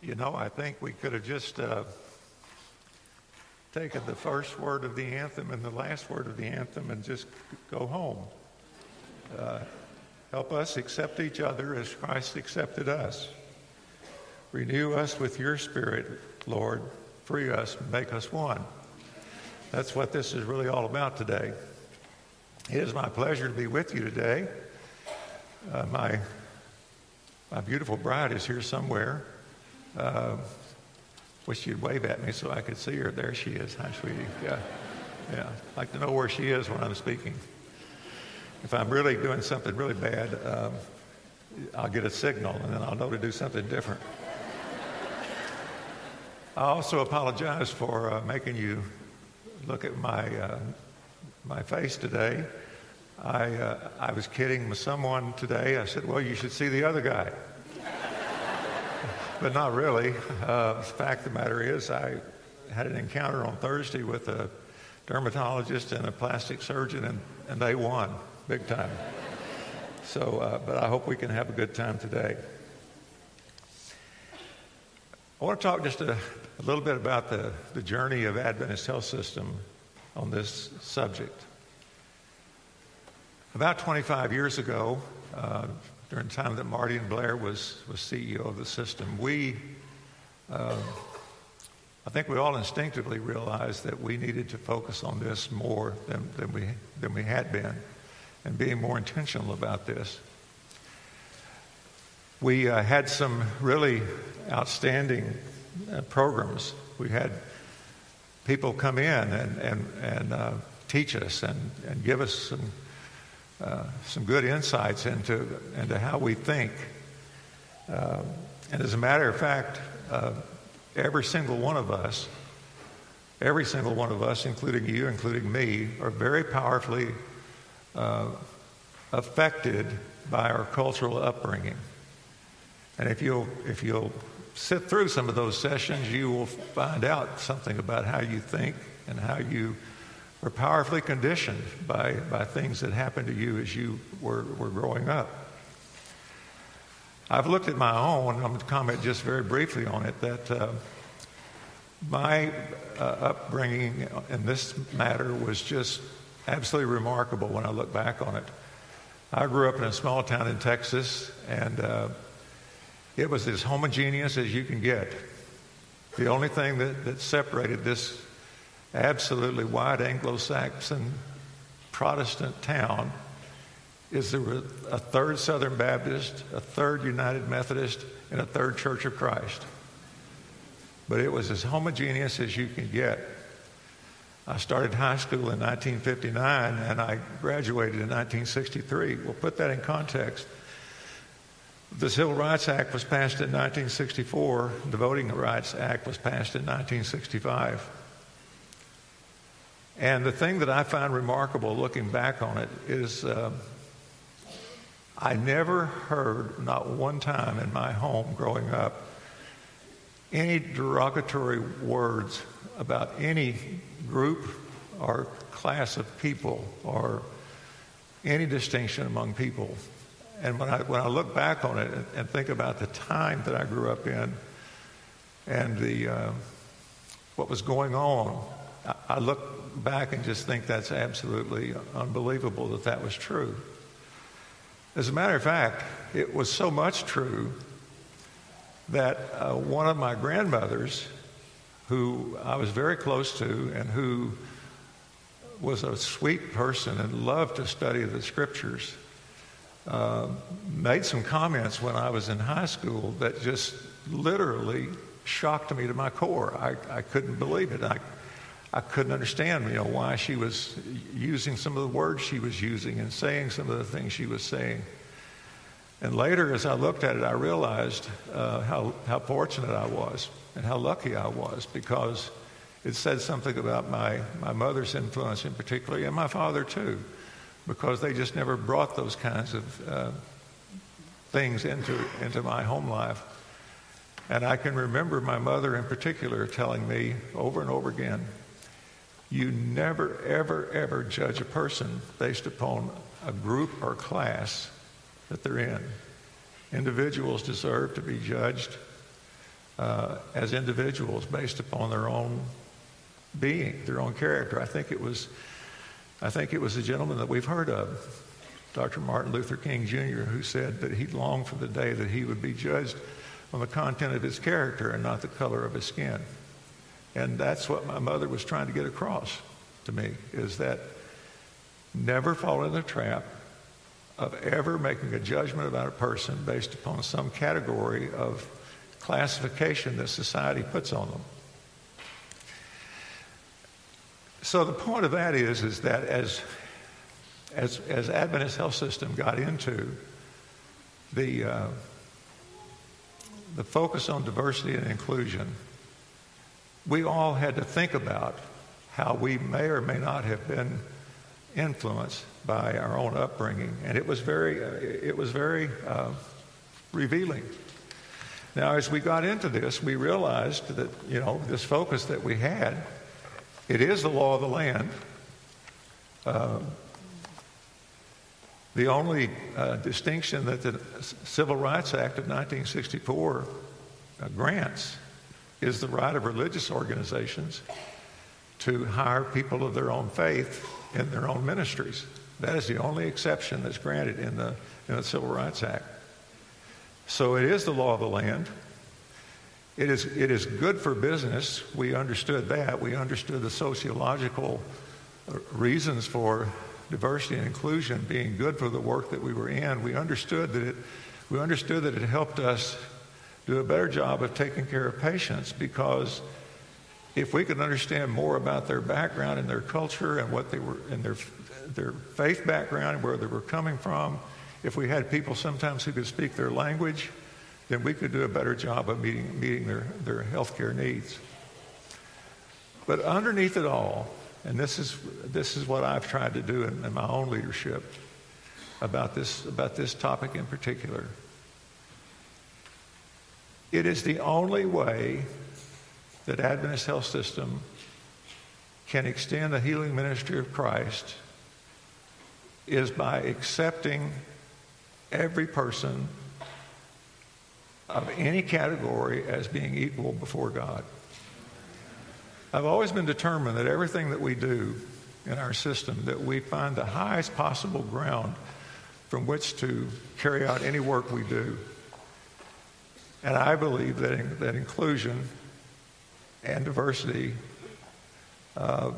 You know, I think we could have just uh, taken the first word of the anthem and the last word of the anthem and just go home. Uh, help us accept each other as Christ accepted us. Renew us with your spirit, Lord. Free us, make us one. That's what this is really all about today. It is my pleasure to be with you today. Uh, my, my beautiful bride is here somewhere. Uh, wish you'd wave at me so I could see her. There she is. Hi, sweetie. Yeah. Yeah. I'd like to know where she is when I'm speaking. If I'm really doing something really bad, um, I'll get a signal and then I'll know to do something different. I also apologize for uh, making you look at my, uh, my face today. I, uh, I was kidding with someone today. I said, Well, you should see the other guy but not really. Uh, the fact of the matter is, I had an encounter on Thursday with a dermatologist and a plastic surgeon, and, and they won big time. So, uh, but I hope we can have a good time today. I want to talk just a, a little bit about the, the journey of Adventist Health System on this subject. About 25 years ago, uh, during the time that Mardian Blair was, was CEO of the system, we, uh, I think we all instinctively realized that we needed to focus on this more than, than, we, than we had been and being more intentional about this. We uh, had some really outstanding uh, programs. We had people come in and, and, and uh, teach us and, and give us some uh, some good insights into, into how we think. Uh, and as a matter of fact, uh, every single one of us, every single one of us, including you, including me, are very powerfully uh, affected by our cultural upbringing. And if you'll, if you'll sit through some of those sessions, you will find out something about how you think and how you are powerfully conditioned by, by things that happened to you as you were, were growing up. I've looked at my own, I'm going to comment just very briefly on it, that uh, my uh, upbringing in this matter was just absolutely remarkable when I look back on it. I grew up in a small town in Texas, and uh, it was as homogeneous as you can get. The only thing that, that separated this absolutely white Anglo-Saxon Protestant town is there was a third Southern Baptist, a third United Methodist, and a third Church of Christ. But it was as homogeneous as you can get. I started high school in 1959 and I graduated in 1963. We'll put that in context. The Civil Rights Act was passed in 1964. The Voting Rights Act was passed in 1965. And the thing that I find remarkable looking back on it is uh, I never heard, not one time in my home growing up, any derogatory words about any group or class of people or any distinction among people. And when I, when I look back on it and, think about the time that I grew up in and the, uh, what was going on, I, I look back and just think that's absolutely unbelievable that that was true. As a matter of fact, it was so much true that uh, one of my grandmothers, who I was very close to and who was a sweet person and loved to study the scriptures, uh, made some comments when I was in high school that just literally shocked me to my core. I, I couldn't believe it. I, I couldn't understand, you know, why she was using some of the words she was using and saying some of the things she was saying. And later, as I looked at it, I realized uh, how, how fortunate I was and how lucky I was because it said something about my, my mother's influence in particular and my father too, because they just never brought those kinds of uh, things into, into my home life. And I can remember my mother in particular telling me over and over again, you never, ever, ever judge a person based upon a group or class that they're in. Individuals deserve to be judged uh, as individuals based upon their own being, their own character. I think it was, I think it was a gentleman that we've heard of, Dr. Martin Luther King Jr., who said that he longed for the day that he would be judged on the content of his character and not the color of his skin. And that's what my mother was trying to get across to me, is that never fall in the trap of ever making a judgment about a person based upon some category of classification that society puts on them. So the point of that is, is that as, as, as Adventist Health System got into the, uh, the focus on diversity and inclusion, we all had to think about how we may or may not have been influenced by our own upbringing, and it was very, it was very uh, revealing. Now, as we got into this, we realized that you know this focus that we had, it is the law of the land. Uh, the only uh, distinction that the Civil Rights Act of 1964 uh, grants is the right of religious organizations to hire people of their own faith in their own ministries. That is the only exception that's granted in the, in the Civil Rights Act. So it is the law of the land. It is, it is good for business. We understood that. We understood the sociological reasons for diversity and inclusion being good for the work that we were in. We understood that it, we understood that it helped us do a better job of taking care of patients because if we could understand more about their background and their culture and what they were and their their faith background and where they were coming from, if we had people sometimes who could speak their language, then we could do a better job of meeting meeting their their health care needs. But underneath it all, and this is this is what I've tried to do in, in my own leadership about this about this topic in particular. It is the only way that Adventist Health System can extend the healing ministry of Christ is by accepting every person of any category as being equal before God. I've always been determined that everything that we do in our system, that we find the highest possible ground from which to carry out any work we do. And I believe that, in, that inclusion and diversity uh,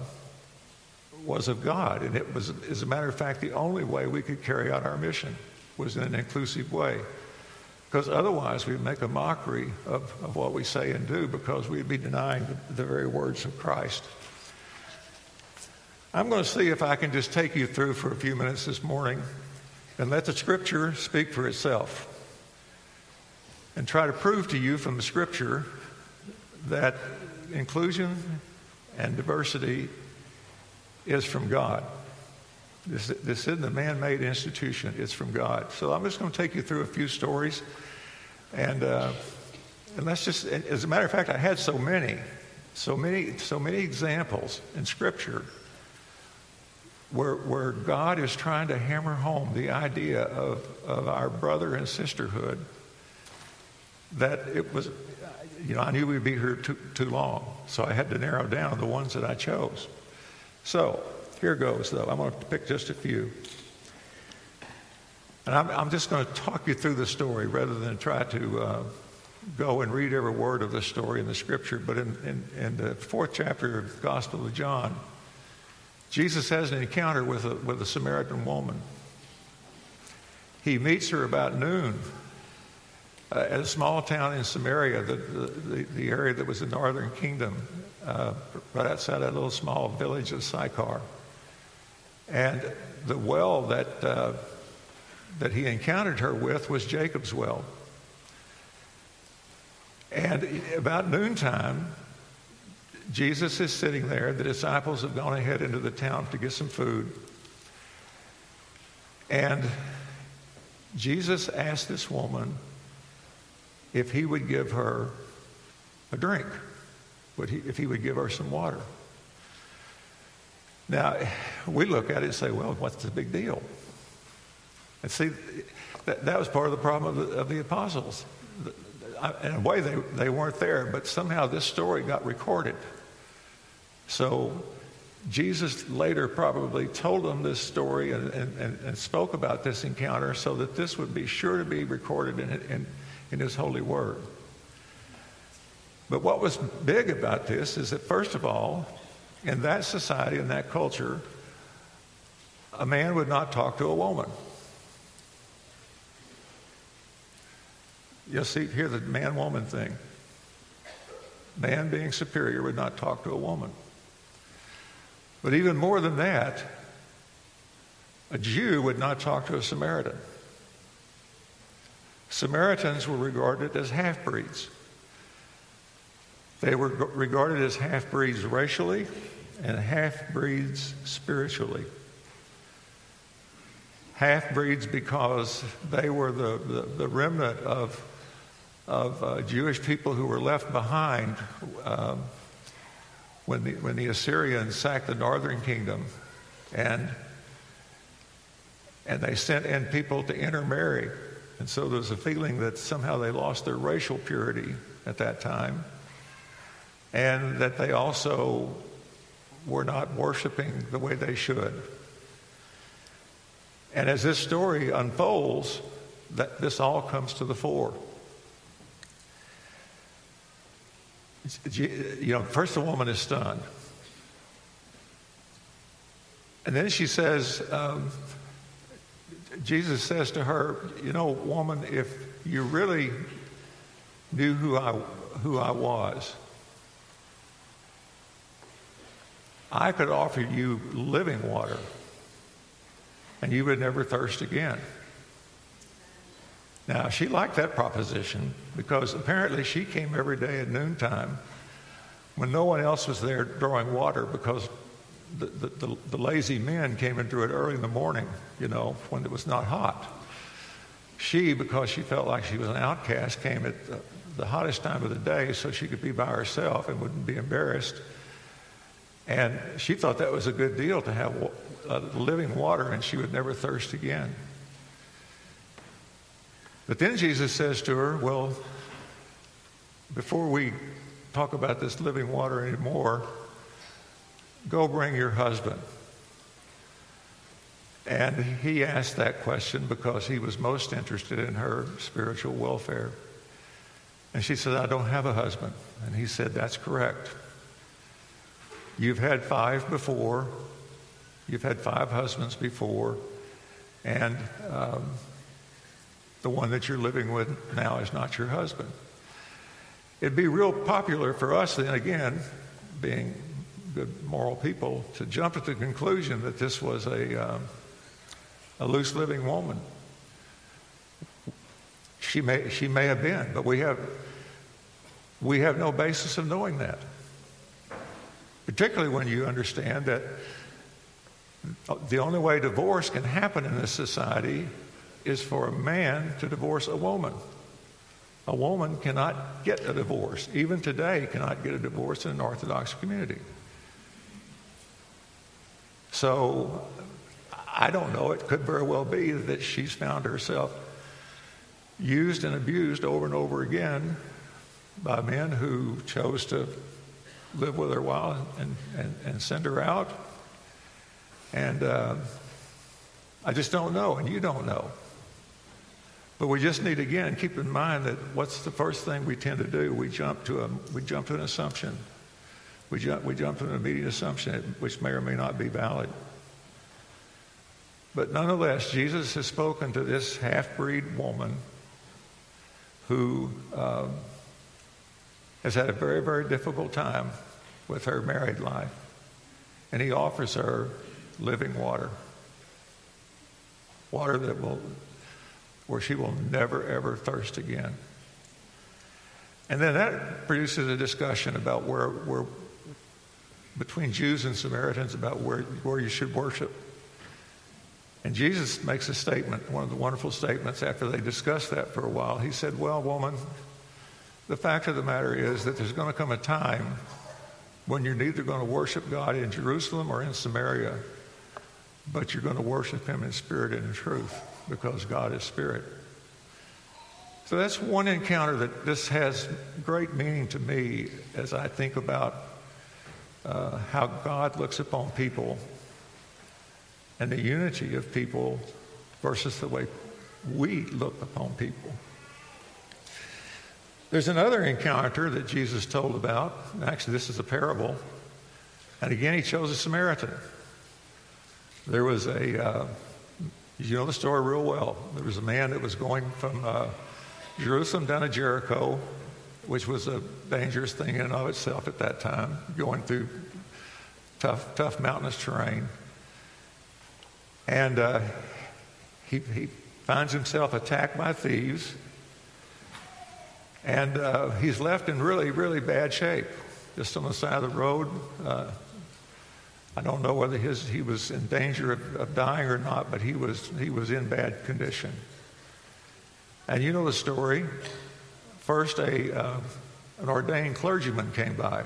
was of God. And it was, as a matter of fact, the only way we could carry out our mission was in an inclusive way. Because otherwise, we'd make a mockery of, of what we say and do because we'd be denying the, the very words of Christ. I'm going to see if I can just take you through for a few minutes this morning and let the scripture speak for itself and try to prove to you from the scripture that inclusion and diversity is from God. This, this isn't a man made institution, it's from God. So I'm just going to take you through a few stories. And, uh, and let's just, as a matter of fact, I had so many, so many, so many examples in Scripture where, where God is trying to hammer home the idea of, of our brother and sisterhood that it was, you know, I knew we'd be here too, too long, so I had to narrow down the ones that I chose. So here goes, though. I'm going to pick just a few. And I'm, I'm just going to talk you through the story rather than try to uh, go and read every word of the story in the scripture. But in, in, in, the fourth chapter of the Gospel of John, Jesus has an encounter with a, with a Samaritan woman. He meets her about noon uh, at a small town in Samaria, the, the, the, area that was the northern kingdom, uh, right outside that little small village of Sychar. And the well that, uh, that he encountered her with was Jacob's well. And about noontime, Jesus is sitting there. The disciples have gone ahead into the town to get some food. And Jesus asked this woman if he would give her a drink, would he, if he would give her some water. Now, we look at it and say, well, what's the big deal? And see, that, that was part of the problem of the, of the apostles. in a way, they, they weren't there, but somehow this story got recorded. So Jesus later probably told them this story and, and, and, spoke about this encounter so that this would be sure to be recorded in, in, in his holy word. But what was big about this is that, first of all, in that society, in that culture, a man would not talk to a woman. You'll see here the man woman thing. Man being superior would not talk to a woman. But even more than that, a Jew would not talk to a Samaritan. Samaritans were regarded as half breeds. They were regarded as half breeds racially and half breeds spiritually. Half breeds because they were the, the, the remnant of, of uh, Jewish people who were left behind um, when, the, when the Assyrians sacked the northern kingdom. And, and they sent in people to intermarry. And so there's a feeling that somehow they lost their racial purity at that time and that they also were not worshiping the way they should. And as this story unfolds, that this all comes to the fore. You know, first the woman is stunned. And then she says, um, Jesus says to her, You know, woman, if you really knew who I, who I was, I could offer you living water and you would never thirst again. Now, she liked that proposition because apparently she came every day at noontime when no one else was there drawing water because the, the, the, lazy men came and drew it early in the morning, you know, when it was not hot. She, because she felt like she was an outcast, came at the, the hottest time of the day so she could be by herself and wouldn't be embarrassed. And she thought that was a good deal to have uh, living water and she would never thirst again. But then Jesus says to her, Well, before we talk about this living water anymore, go bring your husband. And he asked that question because he was most interested in her spiritual welfare. And she said, I don't have a husband. And he said, That's correct. You've had five before. You've had five husbands before. And um, the one that you're living with now is not your husband. It'd be real popular for us then, again, being good moral people, to jump at the conclusion that this was a, um, a loose living woman. She may, she may have been, but we have, we have no basis of knowing that particularly when you understand that the only way divorce can happen in this society is for a man to divorce a woman. A woman cannot get a divorce, even today, cannot get a divorce in an Orthodox community. So I don't know. It could very well be that she's found herself used and abused over and over again by men who chose to live with her while and, and, and send her out. And uh, I just don't know, and you don't know. But we just need again keep in mind that what's the first thing we tend to do? We jump to a we jump to an assumption. We jump we jump to an immediate assumption which may or may not be valid. But nonetheless, Jesus has spoken to this half-breed woman who um, has had a very, very difficult time with her married life. And he offers her living water. Water that will, where she will never, ever thirst again. And then that produces a discussion about where, where between Jews and Samaritans about where, where you should worship. And Jesus makes a statement, one of the wonderful statements after they discussed that for a while. He said, Well, woman, the fact of the matter is that there's going to come a time when you're neither going to worship God in Jerusalem or in Samaria, but you're going to worship Him in spirit and in truth because God is spirit. So that's one encounter that this has great meaning to me as I think about uh, how God looks upon people and the unity of people versus the way we look upon people. There's another encounter that Jesus told about. Actually, this is a parable. And again, he chose a Samaritan. There was a, uh, you know the story real well. There was a man that was going from uh, Jerusalem down to Jericho, which was a dangerous thing in and of itself at that time, going through tough, tough mountainous terrain. And uh, he, he finds himself attacked by thieves. And uh, he's left in really, really bad shape, just on the side of the road. Uh, I don't know whether his, he was in danger of, of, dying or not, but he was, he was in bad condition. And you know the story. First, a, uh, an ordained clergyman came by.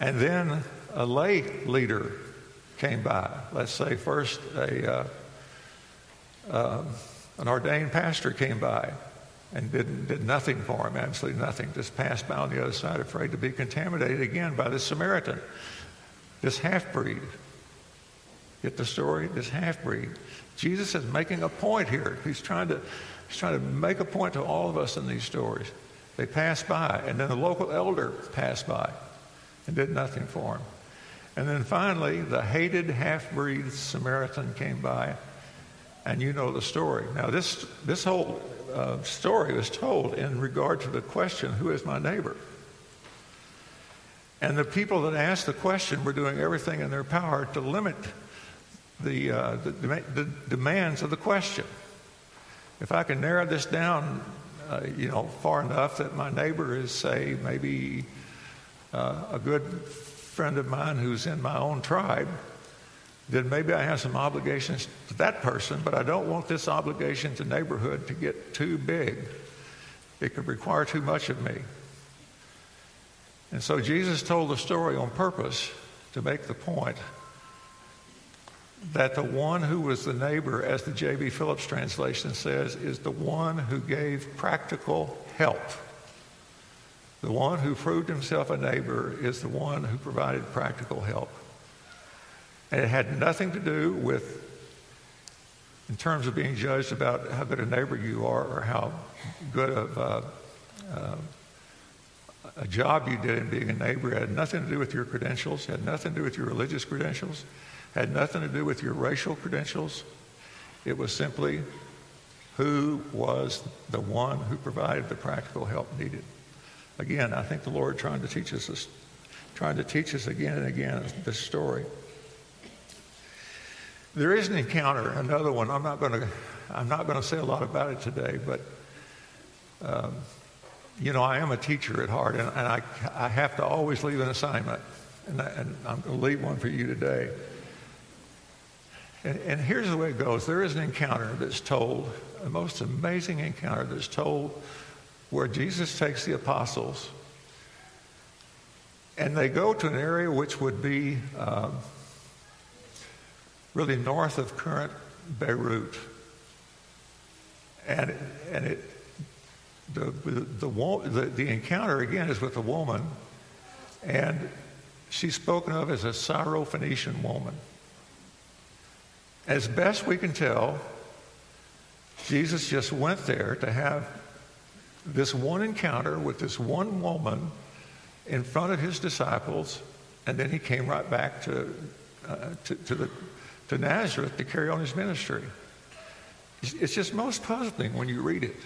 And then a lay leader came by. Let's say first a, uh, uh, an ordained pastor came by and did, did nothing for him, absolutely nothing, just passed by on the other side, afraid to be contaminated again by this Samaritan, this half breed. Get the story? This half breed. Jesus is making a point here. He's trying to, he's trying to make a point to all of us in these stories. They passed by, and then the local elder passed by and did nothing for him. And then finally, the hated half breed Samaritan came by, and you know the story. Now, this, this whole uh, story was told in regard to the question, Who is my neighbor? And the people that asked the question were doing everything in their power to limit the, uh, the, the demands of the question. If I can narrow this down, uh, you know, far enough that my neighbor is, say, maybe uh, a good friend of mine who's in my own tribe, then maybe I have some obligations to that person, but I don't want this obligation to neighborhood to get too big. It could require too much of me. And so Jesus told the story on purpose to make the point that the one who was the neighbor, as the J.B. Phillips translation says, is the one who gave practical help. The one who proved himself a neighbor is the one who provided practical help. And it had nothing to do with, in terms of being judged about how good a neighbor you are or how good of uh, uh, a job you did in being a neighbor. It had nothing to do with your credentials, it had nothing to do with your religious credentials, had nothing to do with your racial credentials. It was simply who was the one who provided the practical help needed. Again, I think the Lord trying to teach us this, trying to teach us again and again this story. There is an encounter, another one. I'm not going to, I'm not going to say a lot about it today, but um, you know, I am a teacher at heart, and, and I, I have to always leave an assignment, and, I, and I'm going to leave one for you today. And, and here's the way it goes: there is an encounter that's told, a most amazing encounter that's told, where Jesus takes the apostles, and they go to an area which would be. Um, really north of current Beirut. And, and it, the, the, the, the encounter again is with a woman, and she's spoken of as a Syro-Phoenician woman. As best we can tell, Jesus just went there to have this one encounter with this one woman in front of his disciples, and then he came right back to, uh, to, to, the, to Nazareth to carry on his ministry. It's just most puzzling when you read it.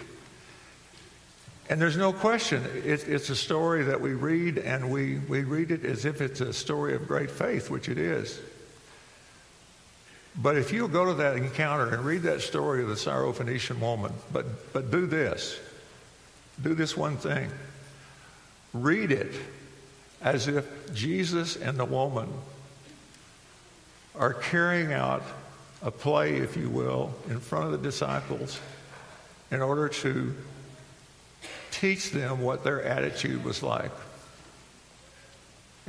And there's no question, it, it's a story that we read, and we, we read it as if it's a story of great faith, which it is. But if you'll go to that encounter and read that story of the Syrophoenician woman, but, but do this do this one thing read it as if Jesus and the woman are carrying out a play, if you will, in front of the disciples in order to teach them what their attitude was like.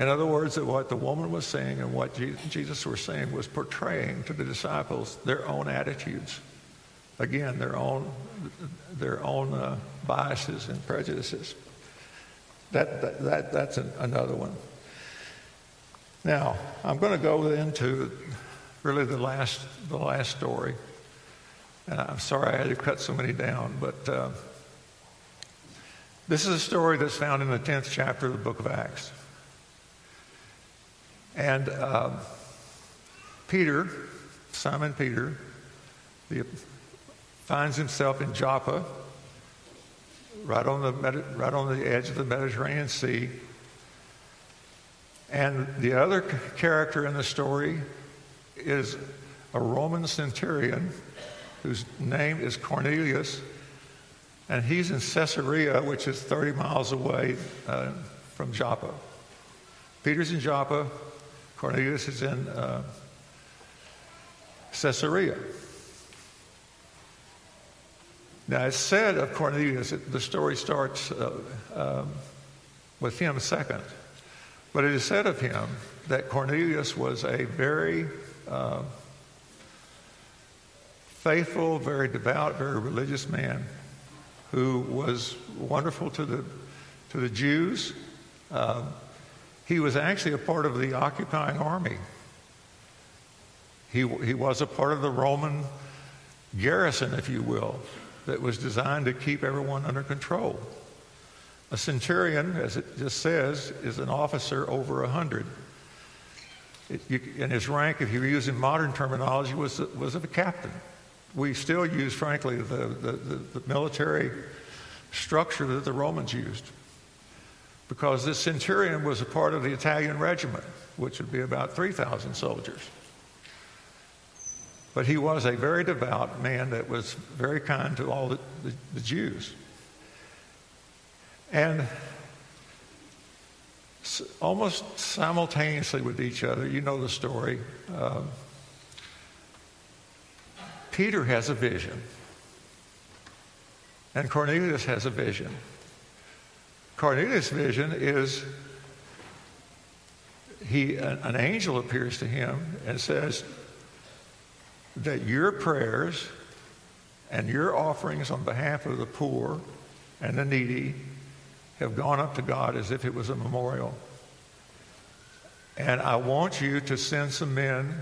In other words, that what the woman was saying and what Jesus was saying was portraying to the disciples their own attitudes again, their own, their own uh, biases and prejudices. That, that, that that's an, another one. Now, I'm going to go into really the last, the last story. And I'm sorry I had to cut so many down, but uh, this is a story that's found in the 10th chapter of the book of Acts. And uh, Peter, Simon Peter, the, finds himself in Joppa, right on, the, right on the edge of the Mediterranean Sea. And the other character in the story is a Roman centurion whose name is Cornelius, and he's in Caesarea, which is 30 miles away uh, from Joppa. Peter's in Joppa, Cornelius is in uh, Caesarea. Now, it's said of Cornelius, the story starts uh, um, with him second. But it is said of him that Cornelius was a very uh, faithful, very devout, very religious man who was wonderful to the, to the Jews. Uh, he was actually a part of the occupying army. He, he was a part of the Roman garrison, if you will, that was designed to keep everyone under control. A centurion, as it just says, is an officer over a hundred. And his rank, if you were using modern terminology, was, was of a captain. We still use, frankly, the, the, the, the military structure that the Romans used. Because this centurion was a part of the Italian regiment, which would be about 3,000 soldiers. But he was a very devout man that was very kind to all the, the, the Jews. And almost simultaneously with each other, you know the story. Um, Peter has a vision, and Cornelius has a vision. Cornelius' vision is he an angel appears to him and says that your prayers and your offerings on behalf of the poor and the needy have gone up to God as if it was a memorial. And I want you to send some men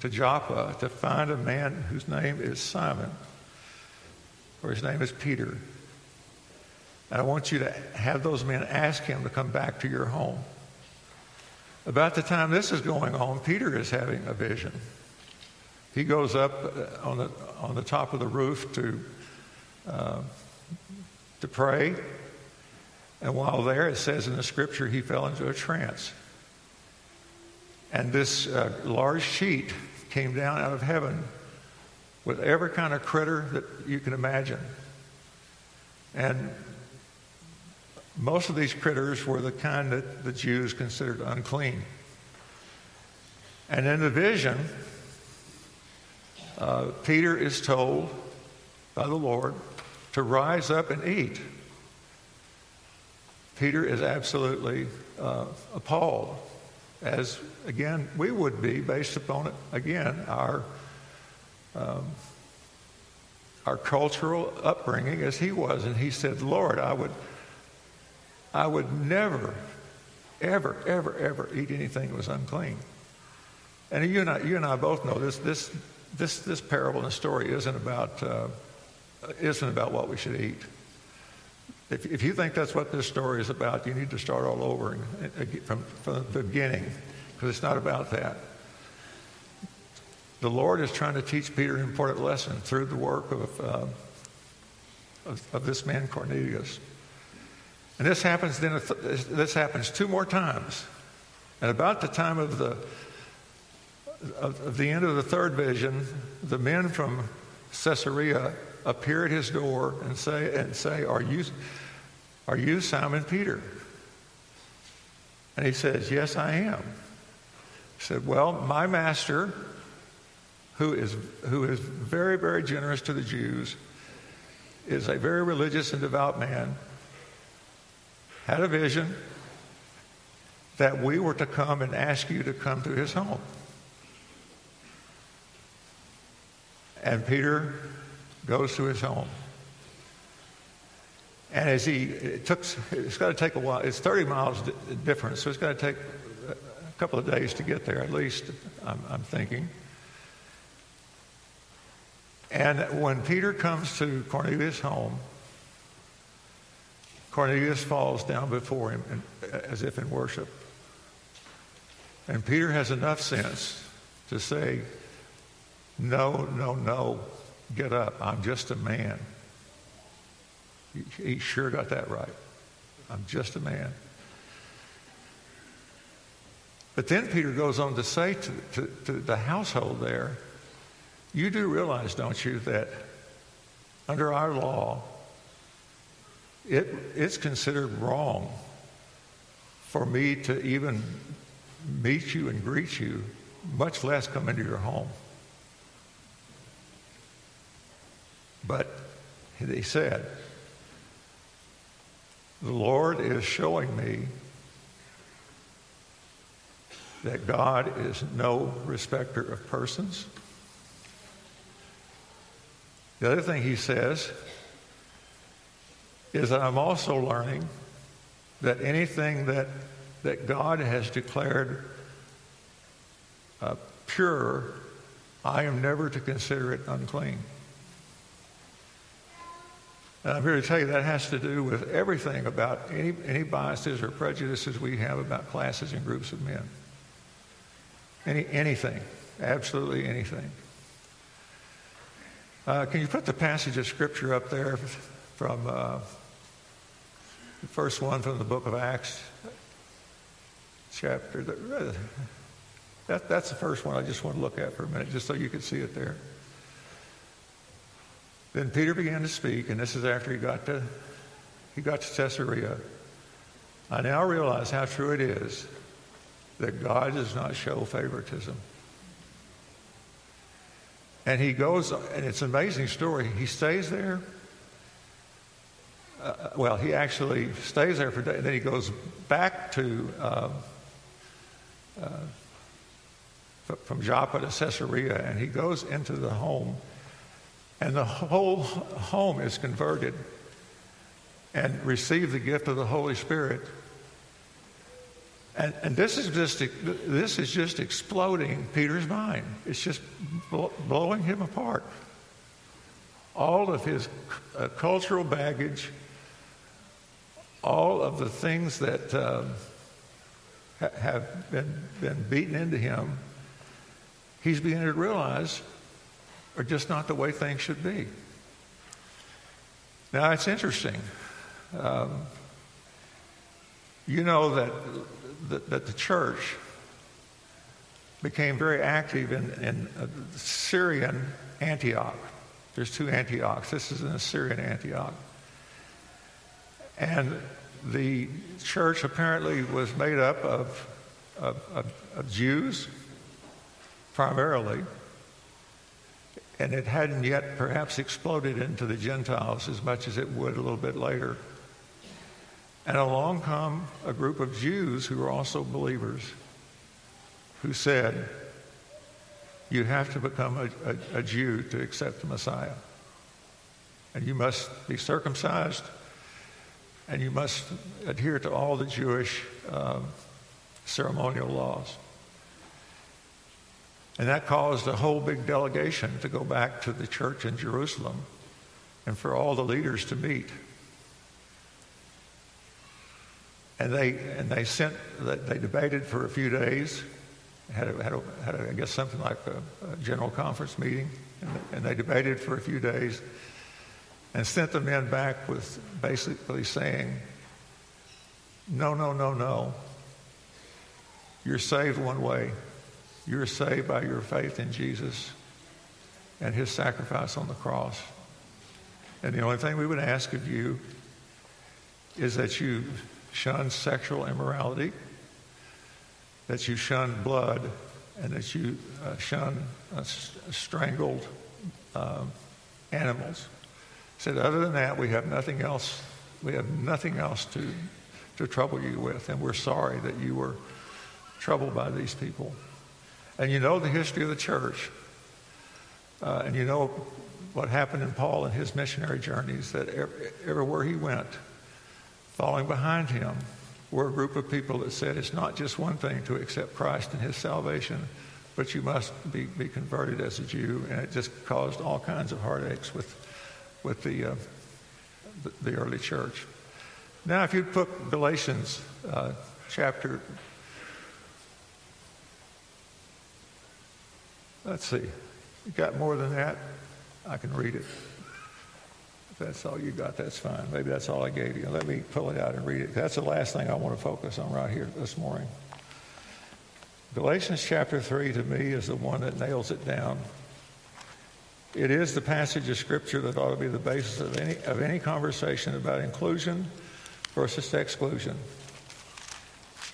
to Joppa to find a man whose name is Simon, or his name is Peter. And I want you to have those men ask him to come back to your home. About the time this is going on, Peter is having a vision. He goes up uh, on the, on the top of the roof to, uh, to pray. And while there, it says in the scripture, he fell into a trance. And this uh, large sheet came down out of heaven with every kind of critter that you can imagine. And most of these critters were the kind that the Jews considered unclean. And in the vision, uh, Peter is told by the Lord to rise up and eat. Peter is absolutely uh, appalled, as again we would be based upon it again our um, our cultural upbringing as he was, and he said, "Lord, I would I would never, ever, ever, ever eat anything that was unclean." And you and I, you and I both know this this this this parable and story isn't about uh, isn't about what we should eat. If, if you think that's what this story is about, you need to start all over from, from the beginning, because it's not about that. The Lord is trying to teach Peter an important lesson through the work of, uh, of, of, this man Cornelius. And this happens then. This happens two more times, and about the time of the of, the end of the third vision, the men from Caesarea appear at his door and say, and say, Are you, are you Simon Peter? And he says, Yes, I am. He said, Well, my master, who is, who is very, very generous to the Jews, is a very religious and devout man, had a vision that we were to come and ask you to come to his home. And Peter goes to his home. And as he, it took, it's got to take a while. It's 30 miles difference, so it's going to take a couple of days to get there, at least, I'm, I'm thinking. And when Peter comes to Cornelius' home, Cornelius falls down before him in, as if in worship. And Peter has enough sense to say, No, no, no, get up. I'm just a man. He, he sure got that right. I'm just a man. But then Peter goes on to say to, to, to the household there, you do realize, don't you, that under our law, it, it's considered wrong for me to even meet you and greet you, much less come into your home. But he said, The Lord is showing me that God is no respecter of persons. The other thing he says is that I'm also learning that anything that, that God has declared uh, pure, I am never to consider it unclean. And I'm here to tell you that has to do with everything about any, any biases or prejudices we have about classes and groups of men. Any, anything, absolutely anything. Uh, can you put the passage of Scripture up there from uh, the first one from the book of Acts, chapter? That, that's the first one I just want to look at for a minute, just so you can see it there. Then Peter began to speak, and this is after he got to he got to Caesarea. I now realize how true it is that God does not show favoritism. And he goes, and it's an amazing story. He stays there. Uh, well, he actually stays there for. And then he goes back to uh, uh, from Joppa to Caesarea, and he goes into the home, and the whole home is converted and receive the gift of the Holy Spirit. And, and this is just this is just exploding Peter's mind. It's just blowing him apart. All of his uh, cultural baggage, all of the things that uh, ha- have been, been beaten into him, he's beginning to realize are just not the way things should be. Now, it's interesting. Um, you know that that, that the church became very active in, in uh, Syrian Antioch. There's two Antiochs. This is an Assyrian Antioch. And the church apparently was made up of, of, of, of Jews primarily, and it hadn't yet perhaps exploded into the Gentiles as much as it would a little bit later. And along come a group of Jews who were also believers who said, You have to become a, a, a Jew to accept the Messiah. And you must be circumcised, and you must adhere to all the Jewish um, ceremonial laws. And that caused a whole big delegation to go back to the church in Jerusalem and for all the leaders to meet. And they, and they sent, they debated for a few days, had, a, had, a, had a, I guess something like a, a general conference meeting, and, and they debated for a few days and sent the men back with basically saying, no, no, no, no. You're saved one way. You're saved by your faith in Jesus and his sacrifice on the cross. And the only thing we would ask of you is that you shun sexual immorality, that you shun blood, and that you uh, shun uh, strangled uh, animals. Said, other than that, we have nothing else. We have nothing else to, to trouble you with, and we're sorry that you were troubled by these people. And you know the history of the church, uh, and you know what happened in Paul and his missionary journeys, that everywhere he went, following behind him, were a group of people that said it's not just one thing to accept Christ and his salvation, but you must be, be converted as a Jew. And it just caused all kinds of heartaches with, with the, uh, the, early church. Now, if you put Galatians uh, chapter, let's see, you got more than that? I can read it. If that's all you got, that's fine. Maybe that's all I gave you. Let me pull it out and read it. That's the last thing I want to focus on right here this morning. Galatians chapter 3 to me is the one that nails it down. It is the passage of Scripture that ought to be the basis of any, of any conversation about inclusion versus exclusion.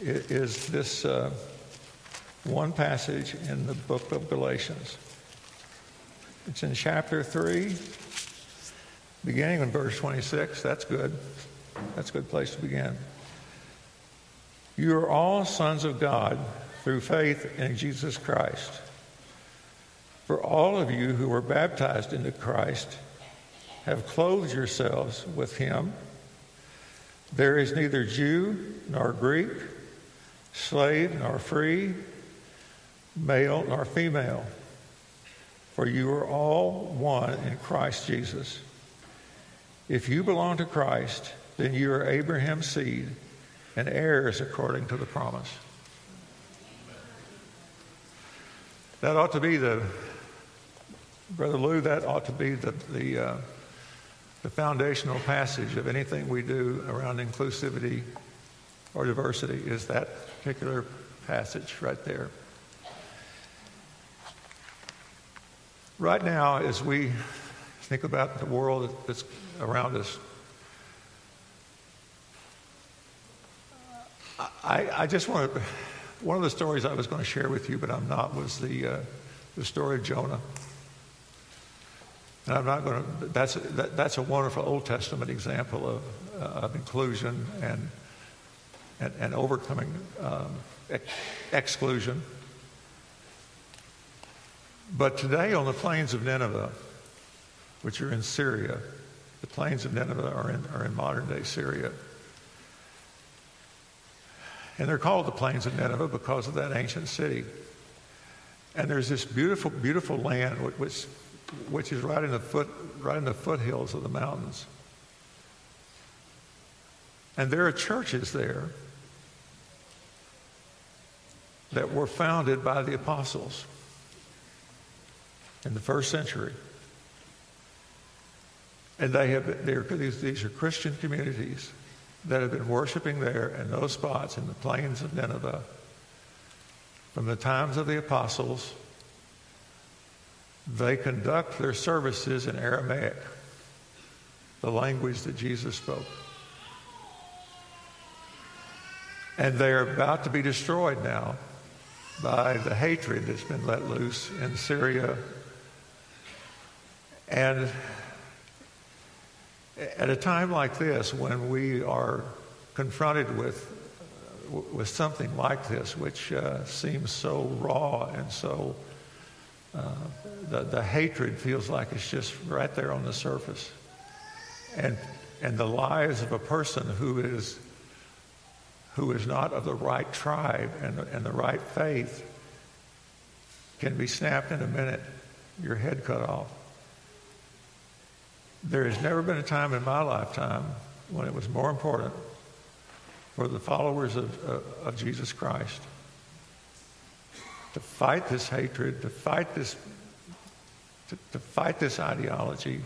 It is this uh, one passage in the book of Galatians. It's in chapter 3, beginning in verse 26. That's good. That's a good place to begin. You are all sons of God through faith in Jesus Christ. For all of you who were baptized into Christ have clothed yourselves with him. There is neither Jew nor Greek, slave nor free, male nor female for you are all one in Christ Jesus. If you belong to Christ, then you are Abraham's seed and heirs according to the promise. That ought to be the, Brother Lou, that ought to be the, the, uh, the foundational passage of anything we do around inclusivity or diversity, is that particular passage right there. Right now, as we think about the world that's around us, I, I just want to. One of the stories I was going to share with you, but I'm not, was the uh, the story of Jonah. And I'm not going to. That's that, that's a wonderful Old Testament example of uh, of inclusion and and, and overcoming um, ex- exclusion. But today on the plains of Nineveh, which are in Syria, the plains of Nineveh are in, are in modern day Syria. And they're called the plains of Nineveh because of that ancient city. And there's this beautiful, beautiful land which, which is right in the foot, right in the foothills of the mountains. And there are churches there that were founded by the apostles in the first century. And they have these, these are Christian communities that have been worshiping there in those spots in the plains of Nineveh from the times of the apostles. They conduct their services in Aramaic, the language that Jesus spoke. And they're about to be destroyed now by the hatred that's been let loose in Syria and at a time like this, when we are confronted with, with something like this, which uh, seems so raw and so, uh, the, the hatred feels like it's just right there on the surface. And, and the lives of a person who is, who is not of the right tribe and, and the right faith can be snapped in a minute, your head cut off. There has never been a time in my lifetime when it was more important for the followers of, uh, of Jesus Christ to fight this hatred, to fight this, to, to fight this ideology,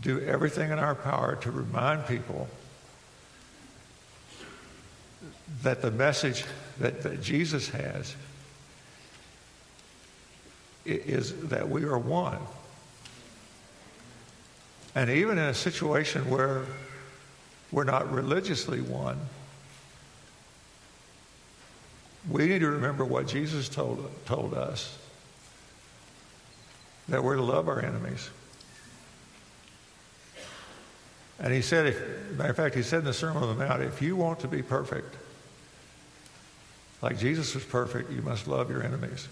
do everything in our power to remind people that the message that, that Jesus has is that we are one. And even in a situation where we're not religiously one, we need to remember what Jesus told, told us that we're to love our enemies. And he said, if, matter of fact, he said in the Sermon on the Mount, if you want to be perfect, like Jesus was perfect, you must love your enemies.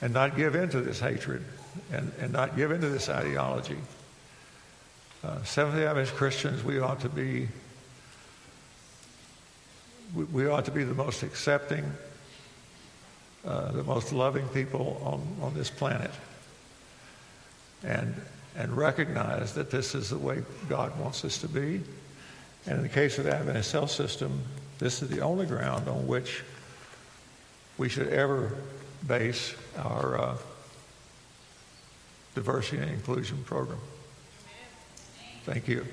and not give in to this hatred and, and not give into this ideology. Uh, Seventh-day Adventist Christians, we ought to be we, we ought to be the most accepting, uh, the most loving people on, on this planet. And, and recognize that this is the way God wants us to be. And in the case of the Adventist Health System, this is the only ground on which we should ever base our uh, diversity and inclusion program. Thank you.